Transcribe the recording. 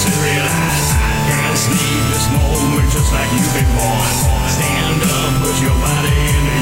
starts to realize. Can't sleep this moment just like you've been born Stand up, put your body in